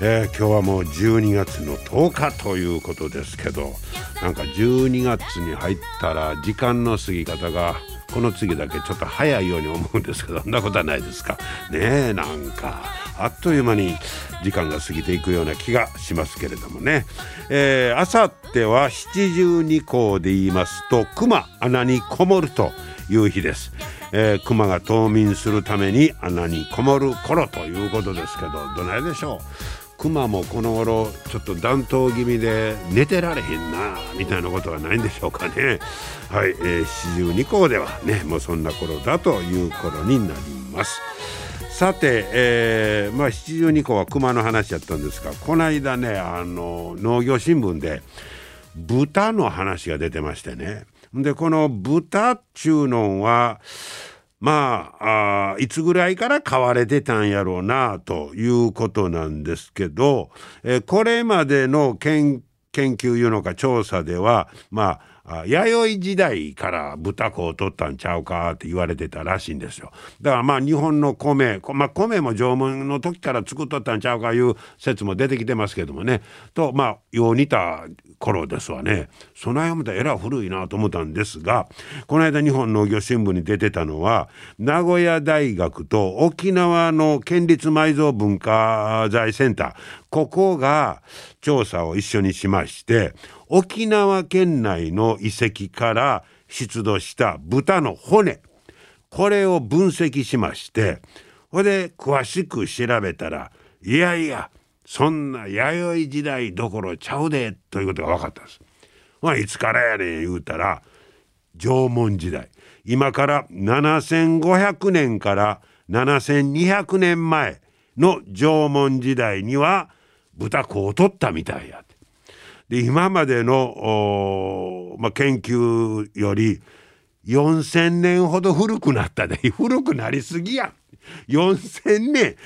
えー、今日はもう12月の10日ということですけどなんか12月に入ったら時間の過ぎ方がこの次だけちょっと早いように思うんですけどそんなことはないですか？ねえなんかあっという間に時間が過ぎていくような気がしますけれどもね。えー、あさっては七十二候で言いますと熊穴にこもるという日です。えー、熊が冬眠するために穴にこもる頃ということですけどどないでしょう？熊もこの頃ちょっと暖冬気味で寝てられへんなみたいなことはないんでしょうかね。はい、えー、四十二校ではねもうそんな頃だという頃になります。さて、えー、まあ七十二校は熊の話やったんですがこの間ねあの農業新聞で豚の話が出てましてね。でこの豚っちゅうのはまあいつぐらいから買われてたんやろうなということなんですけど、えこれまでの研究いうのか調査ではまあ弥生時代から豚子を取ったんちゃうかって言われてたらしいんですよ。だからまあ日本の米、まあ、米も縄文の時から作っとったんちゃうかいう説も出てきてますけどもね。とまあよう似た頃ですわね。そない思ったらえら古いなと思ったんですがこの間日本農業新聞に出てたのは名古屋大学と沖縄の県立埋蔵文化財センター。ここが調査を一緒にしまして沖縄県内の遺跡から出土した豚の骨これを分析しましてほで詳しく調べたらいやいやそんな弥生時代どころちゃうでということが分かったんです。まあ、いつからやねん言うたら縄文時代今から7500年から7200年前の縄文時代には豚子を取ったみたいや。で今までの、まあ、研究より4,000年ほど古くなったで。古くなりすぎや。4,000年。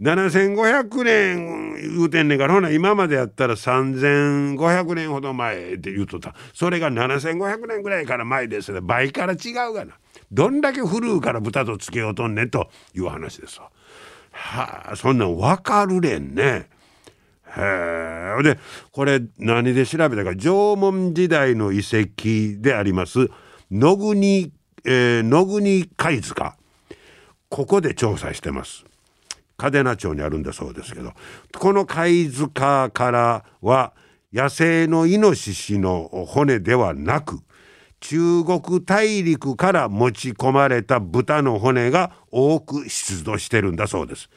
7,500年言うてんねんから。ほな今までやったら3,500年ほど前って言うとった。それが7,500年ぐらいから前ですね。倍から違うがな。どんだけ古うから豚とつけようとんねんという話ですわ。はあそんなん分かるれんね。へえ。でこれ何で調べたか縄文時代の遺跡であります野国、えー、野国貝塚ここで調査してます。嘉手納町にあるんだそうですけどこの貝塚からは野生のイノシシの骨ではなく中国大陸から持ち込まれた豚の骨が多く出土してるんだそうです。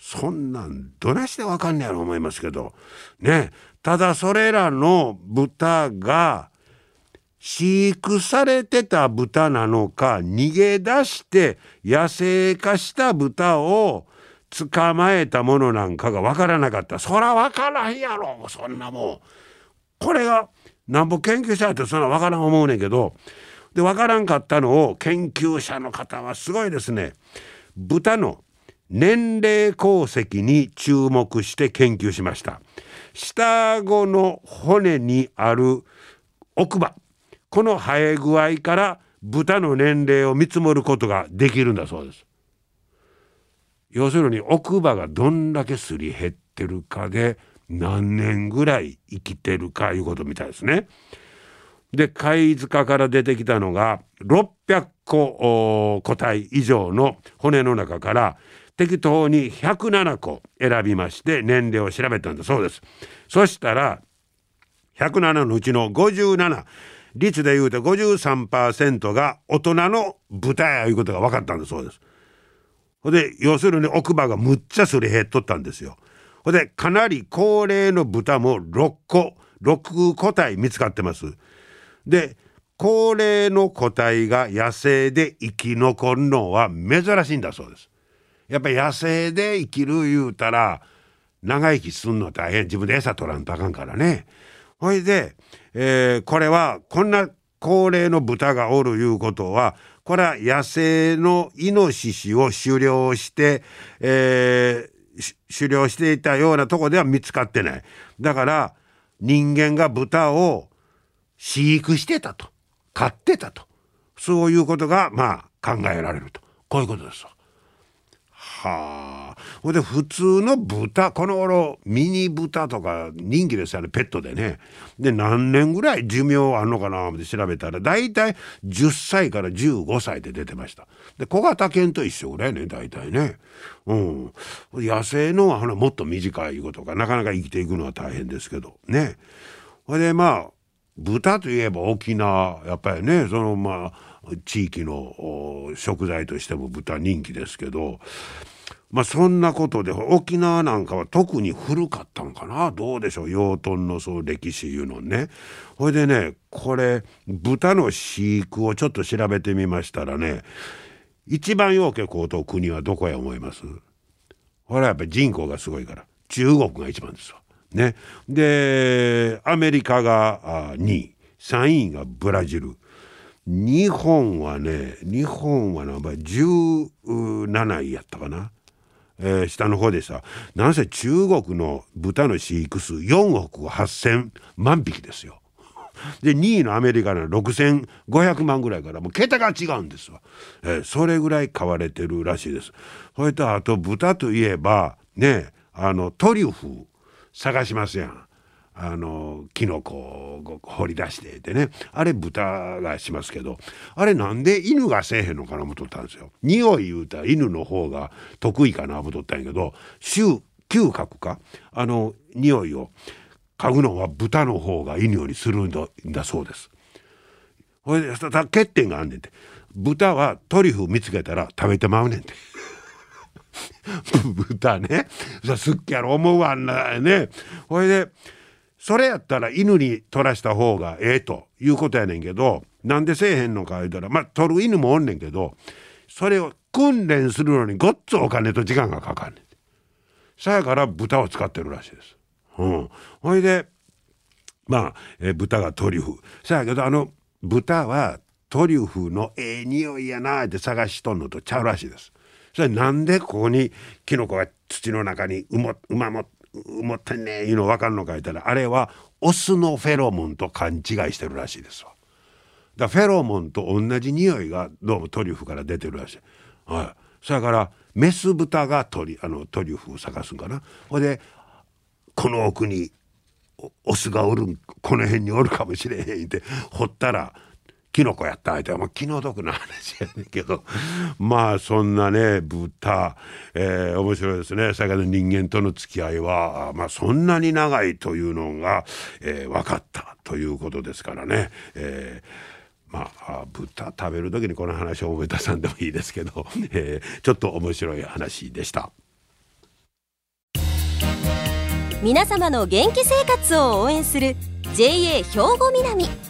そんなんどないしてわかんねやろ思いますけど。ね。ただそれらの豚が飼育されてた豚なのか逃げ出して野生化した豚を捕まえたものなんかが分からなかった。そら分からんやろそんなもん。これがなんぼ研究者ってそんな分からん思うねんけど。で分からんかったのを研究者の方はすごいですね。豚の年齢功績に注目して研究しました。下顎の骨にある奥歯。この生え具合から豚の年齢を見積もることができるんだそうです。要するに奥歯がどんだけすり減ってるかで何年ぐらい生きてるかいうことみたいですね。で貝塚から出てきたのが600個個体以上の骨の中から適当に107個選びまして年齢を調べたんだそうです。そしたら107のうちの57率で言うと53%が大人の豚やいうことが分かったんだそうです。ほで要するに奥歯がむっちゃすり減っとったんですよ。ほでかなり高齢の豚も6個6個体見つかってます。で高齢の個体が野生で生き残るのは珍しいんだそうです。やっぱ野生で生きる言うたら長生きすんの大変。自分で餌取らんとあかんからね。ほいで、えー、これはこんな高齢の豚がおるいうことはこれは野生のイノシシを狩猟して、えー、狩猟していたようなとこでは見つかってない。だから人間が豚を飼育してたと。飼ってたと。そういうことがまあ考えられると。こういうことですわ。はあ。ほんで普通の豚この頃ミニ豚とか人気ですよねペットでね。で何年ぐらい寿命あんのかなって調べたら大体10歳から15歳で出てました。で小型犬と一緒ぐらいね大体ね。うん。野生のはもっと短いことかなかなか生きていくのは大変ですけど。ね。ほいでまあ豚といえば沖縄やっぱりねそのまあ地域の食材としても豚人気ですけどまあそんなことで沖縄なんかは特に古かったのかな？どうでしょう？養豚のそう歴史いうのね。ほいでねこれ豚の飼育をちょっと調べてみましたらね一番ようけこうと国はどこや思います？これはやっぱり人口がすごいから中国が一番ですわ。ね、でアメリカが2位。3位がブラジル。日本はね日本は何倍17位やったかな、えー、下の方でさなんせ中国の豚の飼育数4億8,000万匹ですよ。で2位のアメリカの6,500万ぐらいからもう桁が違うんですわ、えー、それぐらい買われてるらしいです。それとあと豚といえばねあのトリュフ探しますやん。あのキノコを掘り出しててねあれ豚がしますけどあれなんで犬がせえへんのかな思っとったんですよ。匂い言うたら犬の方が得意かな思っとったんやけど嗅嗅覚か？あの匂いを嗅ぐのは豚の方が犬よりするんだそうです。ほいで欠点があんねんて豚はトリュフ見つけたら食べてまうねんて。豚ねすっげやろ思うわんなねほいでそれやったら犬に取らした方がええということやねんけどなんでせえへんのか言うたらまあ取る犬もおんねんけどそれを訓練するのにごっつお金と時間がかかんねん。さやから豚を使ってるらしいです。うん、ほいでまあ、え豚がトリュフさやけどあの豚はトリュフのええ匂いやなって探しとんのとちゃうらしいです。それなんでここにキノコが土の中にうもうま思ってんねいうの分かんのか言ったらあれはオスのフェロモンと勘違いしてるらしいですわ。だフェロモンと同じ匂いがどうもトリュフから出てるらしい。はい。それからメス豚がトリあのトリュフを探すんかな。ほいでこの奥にオスがおるこの辺におるかもしれへんって掘ったらキノコやった相手はもう気の毒な話やねんけど。まあそんなね豚、えー、面白いですね。先ほど人間との付き合いは、まあ、そんなに長いというのが、えー、分かったということですからね。えーまあ、豚食べる時にこの話を思い出さんでもいいですけど、えー、ちょっと面白い話でした。皆様の元気生活を応援する JA 兵庫南。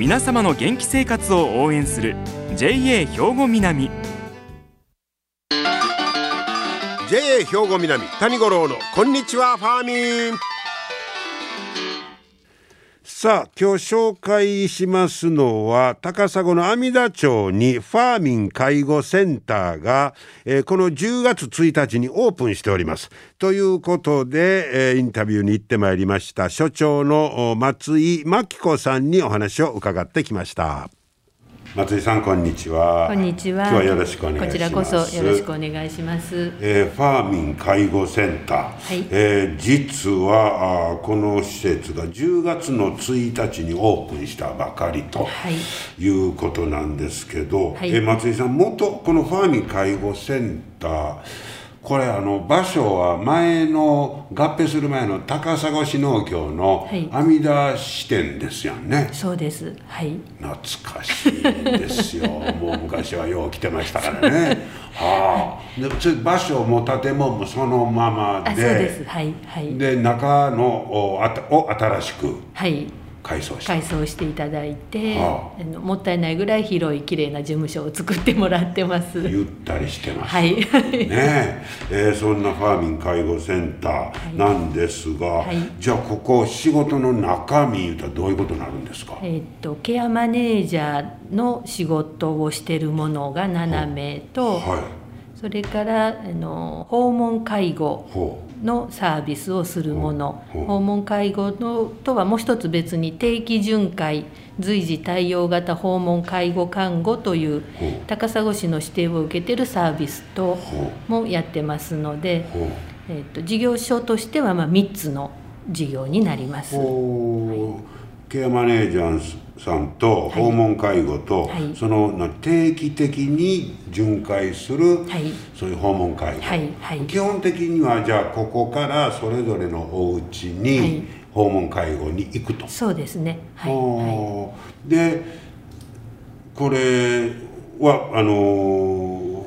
皆様の元気生活を応援する JA 兵庫南。JA 兵庫南谷五郎のこんにちはファーミン。さあ今日紹介しますのは高砂の阿弥陀町にファーミン介護センターが、えー、この10月1日にオープンしております。ということで、えー、インタビューに行ってまいりました所長の松井真紀子さんにお話を伺ってきました。松井さんこんにちは。こんにちは。今日はよろしくお願いします。こちらこそよろしくお願いします、えー、ファーミン介護センター、はい、えー、実はあこの施設が10月の1日にオープンしたばかりと、はい、いうことなんですけど、はい、えー、松井さん元このファーミン介護センターこれあの場所は前の合併する前の高砂市農協のはい。阿弥陀支店ですやんね、そうです。はい。懐かしいですよ。もう昔はよう来てましたからね。はあ。で場所も建物もそのままで。あそうです。はいはい。で中のおあたを新しく。はい改装して。改装していただいて、はあ。のもったいないぐらい広い綺麗な事務所を作ってもらってます。ゆったりしてます、はい。ねえ。えーそんなファーミン介護センターなんですが、はい。じゃあここ仕事の中身言うたらどういうことになるんですか、えーっとケアマネージャーの仕事をしてるものが7名と、はいそれからあの訪問介護ほのサービスをするもの、訪問介護のとはもう一つ別に定期巡回随時対応型訪問介護看護という高砂市の指定を受けてるサービスとほもやってますので、えっと事業所としてはまあ3つの事業になります。ケアマネージャーさんとはい。訪問介護と、はい。そのな定期的に巡回する、はい。そういう訪問介護、はいはい。基本的にはじゃあここからそれぞれのお家はい。に訪問介護に行くと。そうですね。はい、でこれはあの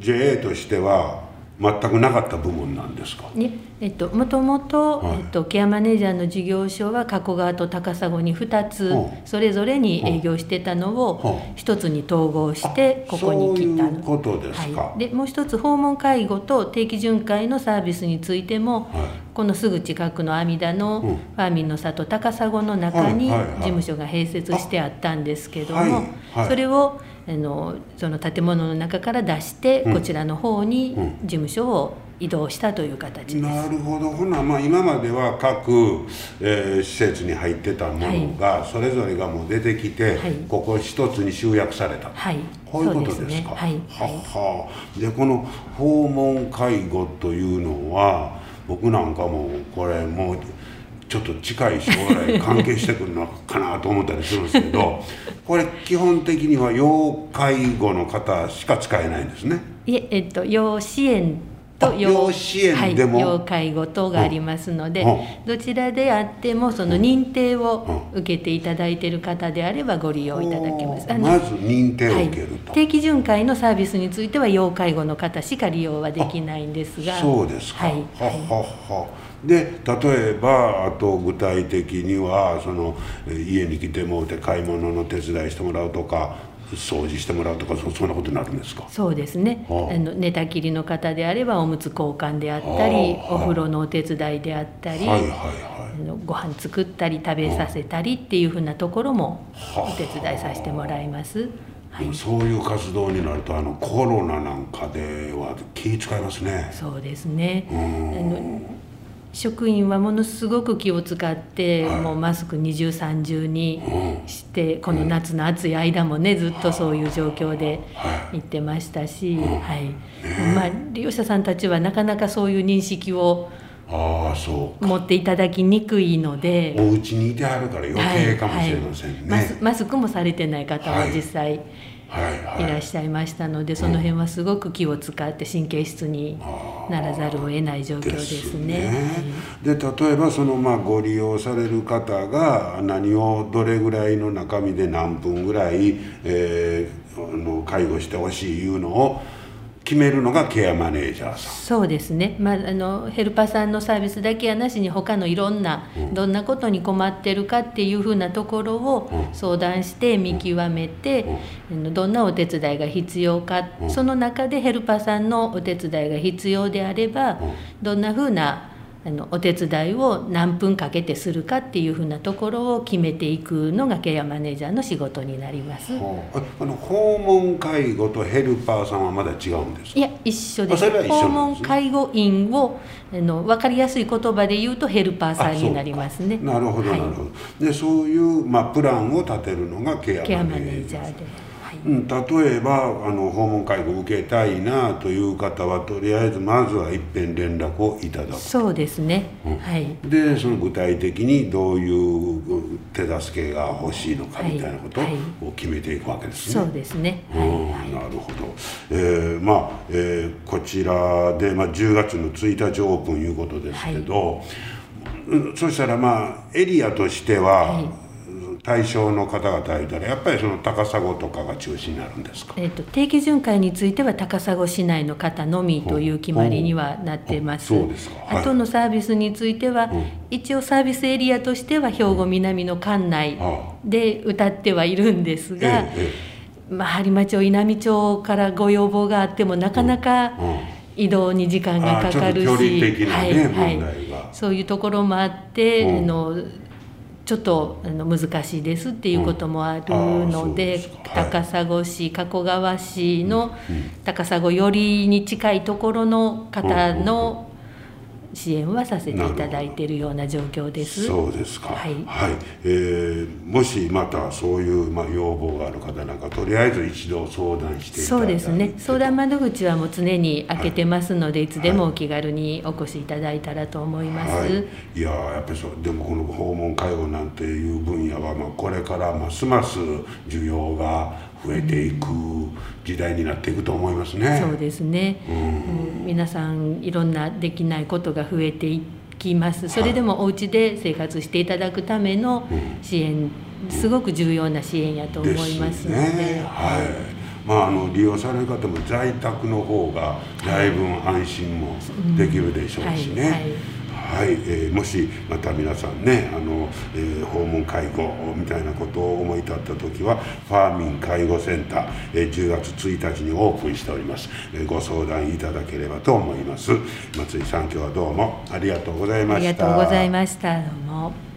JA としては全くなかった部門なんですか？い。ね、えっともともとはい。えっとケアマネージャーの事業所は加古川と高砂に2つそれぞれに営業してたのをほう一つに統合してここに来たそういうことですか。はい、でもう一つ訪問介護と定期巡回のサービスについても、はい。このすぐ近くの阿弥陀のうん。ファーミンの里高砂の中に事務所が併設してあったんですけども、それをあのその建物の中から出して、うん。こちらの方にうん。事務所を移動したという形です。なるほど。ほな、まあ、今までは各、えー施設に入ってたものが、それぞれがもう出てきて、はい。ここ一つに集約された、はい、こういうことですそうね。か。はい、ははいは。でこの訪問介護というのは僕なんかもこれもうちょっと近い将来関係してくるのかなと思ったりするんですけど これ基本的には要介護の方しか使えないんですね。いえ、えっと、要支援とあ要支援でも？はい、要介護等がありますので、う。んどちらであってもその認定を受けていただいている方であればご利用いただけます。まず認定をはい受けると。定期巡回のサービスについては要介護の方しか利用はできないんですが。そうですか。はい。はははで例えばあと具体的にはそのえー家に来てもうて買い物の手伝いしてもらうとか掃除してもらうとかそそんなことになるんですか？そうですね、はああの寝たきりの方であればおむつ交換であったり、はあお風呂のお手伝いであったり、はいはいはあのご飯作ったり食べさせたりっていうふうなところもはあお手伝いさせてもらいます。い。でもそういう活動になるとあのコロナなんかでは気使いますね。そうですね。うんあの職員はものすごく気を使って、はい。もうマスク二重三重にうん。して、この夏の暑い間もねずっとそういう状況では行ってましたし、はい。まあ、利用者さんたちはなかなかそういう認識をああそう持っていただきにくいので。お家にいてはるから余計かもしれませんね。マスマスクもされてない方も実際はい。はいいらっしゃいましたので、その辺はすごく気を使って神経質にならざるを得ない状況ですね。で例えばそのまあご利用される方が何をどれぐらいの中身で何分ぐらい、えーあの介護してほしいいうのを決めるのがケアマネージャーさん。そうですね、まあ、あのヘルパーさんのサービスだけやなしに他のいろんな、どんなことに困ってるかっていうふうなところをうん。相談して見極めて、あのどんなお手伝いが必要か、うん。その中でヘルパーさんのお手伝いが必要であれば、うん。どんなふうなあのお手伝いを何分かけてするかっていうふうなところを決めていくのがケアマネージャーの仕事になります。ああの訪問介護とヘルパーさんはまだ違うんですか？いや一緒です。ね。訪問介護員をあの分かりやすい言葉で言うとヘルパーさんになりますね。なるほどはないるほど、でそういう、まあ、プランを立てるのがケアママネージャー。ネージャーで、はいうん、例えばあの訪問介護を受けたいなという方はとりあえずまずは一遍連絡をいただくそうですね、うん。はい。でその具体的にどういう手助けが欲しいのかみたいなことはい。を決めていくわけですね。そうですね、うんなるほど、えーまあ、えーこちらで、まあ、10月の1日オープンいうことですけど、うんそしたらまあエリアとしては、はい対象の方々いたらやっぱりその高砂とかが中心になるんですか？えっと定期巡回については高砂市内の方のみという決まりにはなってます。そうですか。はい。あとのサービスについては、うん。一応サービスエリアとしては兵庫南の管内あ。で歌ってはいるんですが、えええまあ、播磨町稲美町からご要望があってもなかなか移動に時間がかかるし、ねはいはい。そういうところもあって、のちょっとあの難しいですっていうこともあるので,、うですか。はい高砂市加古川市の高砂寄りに近いところの方の支援はさせていただいているような状況です。そうですか。はい。えーもしまたそういうまあ要望がある方なんかとりあえず一度相談していただいてそうですね。相談窓口はもう常に開けてますので、い、つでもお気軽にお越しいただいたらと思います。はい、いやーやっぱりそう。でもこの訪問介護なんていう分野はまあこれからますます需要が増えていく時代になっていくと思いますね。そうですね、うん。皆さんいろんなできないことが増えていきます。それでもお家で生活していただくための支援、すごく重要な支援やと思いますので。ね、はい。まああの利用される方も在宅の方がだいぶ安心もできるでしょうしね。はい。はいはい、えーもしまた皆さんねあの、えー訪問介護みたいなことを思い立った時はファーミン介護センター、えー10月1日にオープンしております、えーご相談いただければと思います。松井さん今日はどうもありがとうございました。ありがとうございました。どうも。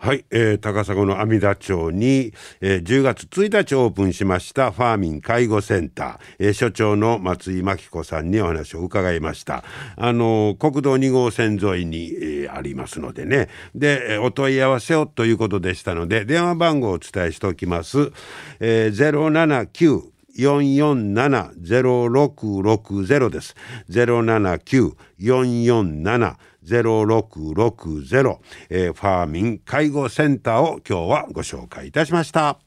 はい、えー高砂の阿弥陀町に、えー10月1日オープンしましたファーミン介護センター、えー所長の松井真紀子さんにお話を伺いました。あの国道2号線沿いに、えーありますのでね。で、お問い合わせをということでしたので電話番号をお伝えしておきます、えー、079-447-0660です。079-447 0660、えーファーミン介護センターを今日はご紹介いたしました。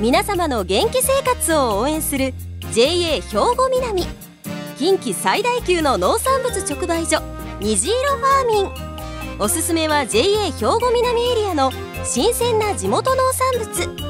皆様の元気生活を応援する JA 兵庫南。近畿最大級の農産物直売所虹色ファーミン。おすすめは JA 兵庫南エリアの新鮮な地元農産物。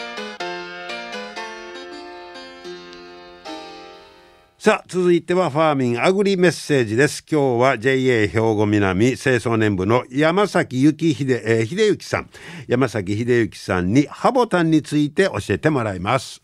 さあ続いてはファーミンアグリメッセージです。今日は JA 兵庫南清掃年部の山崎幸秀,、えー秀幸さん。山崎秀幸さんにハボタンについて教えてもらいます。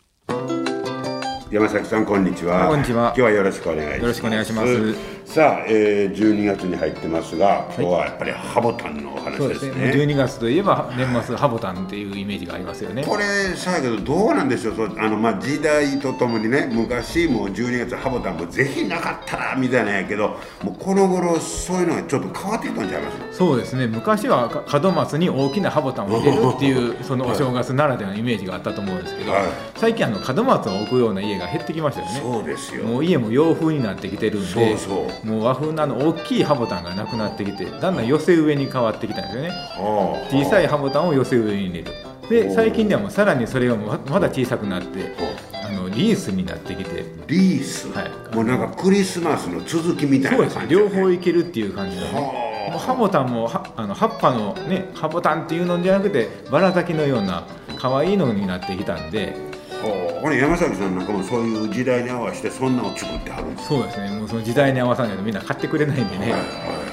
山崎さんこんにちは。こんにちは。今日はよろしくお願いします。よろしくお願いしますさあ、えー、12月に入ってますが今日はやっぱりハボタンのお話でね,、そうですすね。12月といえば年末ハボタンっていうイメージがありますよね。これさやけどどうなんでしょう？あの、まあ、時代とともにね昔もう12月ハボタンもぜひなかったらみたいなんやけどもうこの頃そういうのがちょっと変わってきたんちゃいます？そうですね。昔はか門松に大きなハボタンを入れるっていう そのお正月ならではのイメージがあったと思うんですけど、はい最近あの門松を置くような家が減ってきましたよね。そうですよもう家も洋風になってきてるんで、そうそうもう和風のあの大きいハボタンがなくなってきて、だんだん寄せ植えに変わってきたんですよね。はあ。小さいハボタンを寄せ植えに入れる。おでー最近ではもうさらにそれがままだ小さくなって、あのリースになってきて。リース、はい。もうなんかクリスマスの続きみたいそうですね。な感じ両方いけるっていう感じのね。ハボタンもはあの葉っぱのねハボタンっていうのじゃなくてバラ咲きのような可愛いのになってきたんではあこれ山崎さんなんかもそういう時代に合わせてそんなのを作ってはるんですそうですね。もうその時代に合わさないとみんな買ってくれないんでね。はいはいはい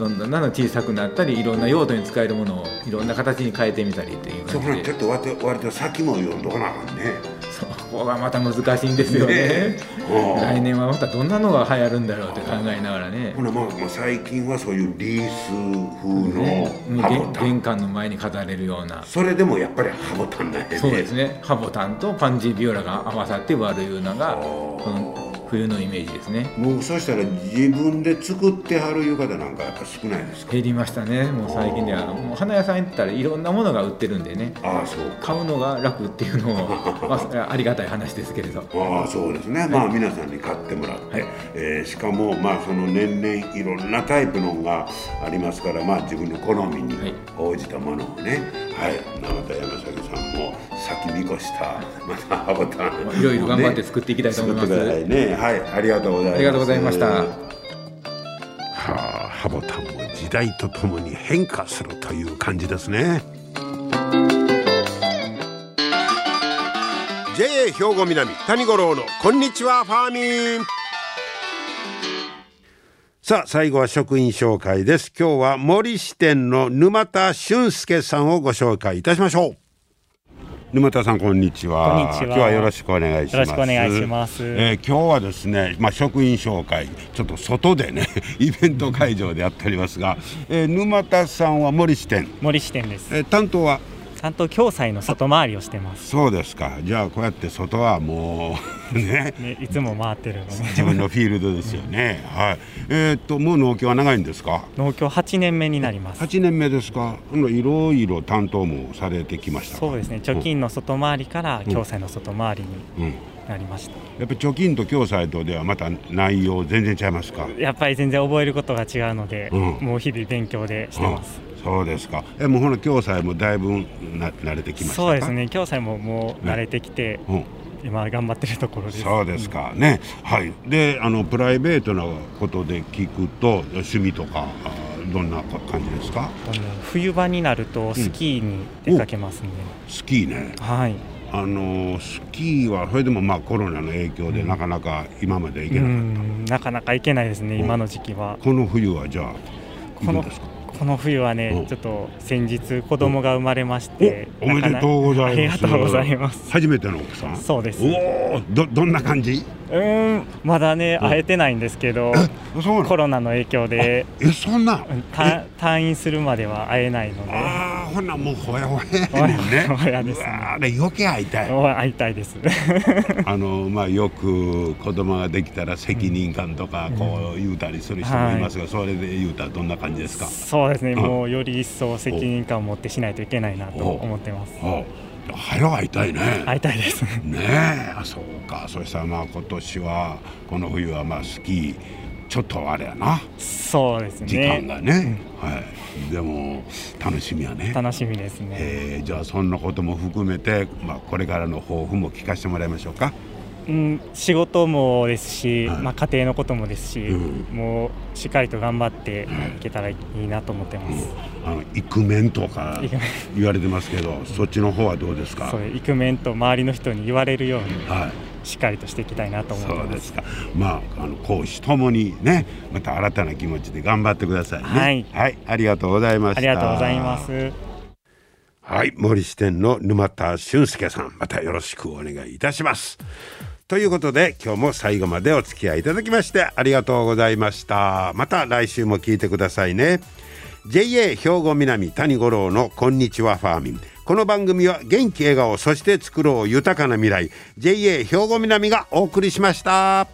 どんどんどんどん小さくなったりいろんな用途に使えるものをいろんな形に変えてみたりっていうそこ感じで。ねちょっと割と割と先も読んどかなあかんね。そこがまた難しいんですよね。ねえ来年はまたどんなのが流行るんだろうって考えながらね。ほなまあまあ最近はそういうリース風ね。のハボタン、玄関の前に飾れるような。それでもやっぱりハボタンなんやね。そうですね。ハボタンとパンジービオラが合わさって割るいうのがこの冬のイメージですね。もうそしたら自分で作ってはるいう方なんかやっぱ少ないですか？減りましたね。もう最近ではもう花屋さん行ったらいろんなものが売ってるんでね。ああそう買うのが楽っていうのも、まあ、ありがたい話ですけれど。ああそうですね、まあ皆さんに買ってもらって、はい。えーしかもまあその年々いろんなタイプのがありますからまあ自分の好みにはい。応じたものをね。はい。永田山崎さんも先見越した またハボタンいろいろ頑張って作っていきたいと思います。ねはいありがとうございます。ありがとうございました。はあハボタンも時代とともに変化するという感じですね。JA 兵庫南谷五郎のこんにちはファーミン。さあ最後は職員紹介です。今日は森支店の沼田俊介さんをご紹介いたしましょう沼田さんこんにちは。こんにちは。今日はよろしくお願いします。よろしくお願いします。えー今日はですねまあ職員紹介ちょっと外でね イベント会場でやっておりますが、えー沼田さんは森支店、森支店です。えー担当は？担当共済の外回りをしてます。そうですか。じゃあこうやって外はもうね。ねいつも回ってるの。で自分のフィールドですよね、はい。えーっともう農協は長いんですか？農協8年目になります。8年目ですか？ほんならいろいろ担当もされてきましたか？そうですね。貯金の外回りから共済の外回りにうんなりました。やっぱ貯金と共済とではまた内容全然違いますか？やっぱり全然覚えることが違うので、うん。もう日々勉強でしてます。あそうですか。えもうほな共済もだいぶな慣れてきましたか？そうですね。共済ももう慣れてきて、うん今頑張ってるところです。そうですか。ね、はい。であのプライベートなことで聞くと趣味とかあどんな感じですか？冬場になるとスキーに出かけますね、スキーね。はい。あのスキーはそれでもまあコロナの影響でなかなか今まで行けうなかった、ん。なかなか行けないですね、うん今の時期は。この冬はじゃあこのこの冬はね、うん。ちょっと先日子供が生まれまして、おおめでとうございます。ありがとうございます。初めての奥さん。そうです。おおどどんな感じ？うーんまだねうん。会えてないんですけどコロナの影響でえそんな？うんた退院するまでは会えないので。ああほなもうほやほやほややね。ほやですね。うわーで余計会いたい。お会いたいです。あのまあよく子供ができたら責任感とかこう言うたりする人もいますが、それで言うたらどんな感じですか？そうですね、うん。もうより一層責任感を持ってしないといけないなとお思ってます。お早会いたいね。会いたいです。ねえ。あそうか。そしたらまあ今年はこの冬はまあスキーちょっとあれやな。そうですね。時間がね、はい。でも楽しみやね。楽しみですね。え。ーじゃあそんなことも含めて、まあ、これからの抱負も聞かせてもらいましょうかうん、仕事もですし、はい。まあ、家庭のこともですし、うん。もうしっかりと頑張っていけたらいいなと思ってます、あのイクメンとか言われてますけどそっちの方はどうですか？イクメンと周りの人に言われるようにはい。しっかりとしていきたいなと思ってます。そうですか。まあ、あの講師ともにね、また新たな気持ちで頑張ってくださいね。はい。はい、ありがとうございました。ありがとうございます。はい、森支店の沼田俊介さん、またよろしくお願いいたします。ということで、今日も最後までお付き合いいただきましてありがとうございました。また来週も聞いてくださいね。JA 兵庫南谷五郎のこんにちはファーミン。この番組は元気笑顔そして作ろう豊かな未来 JA 兵庫南がお送りしました。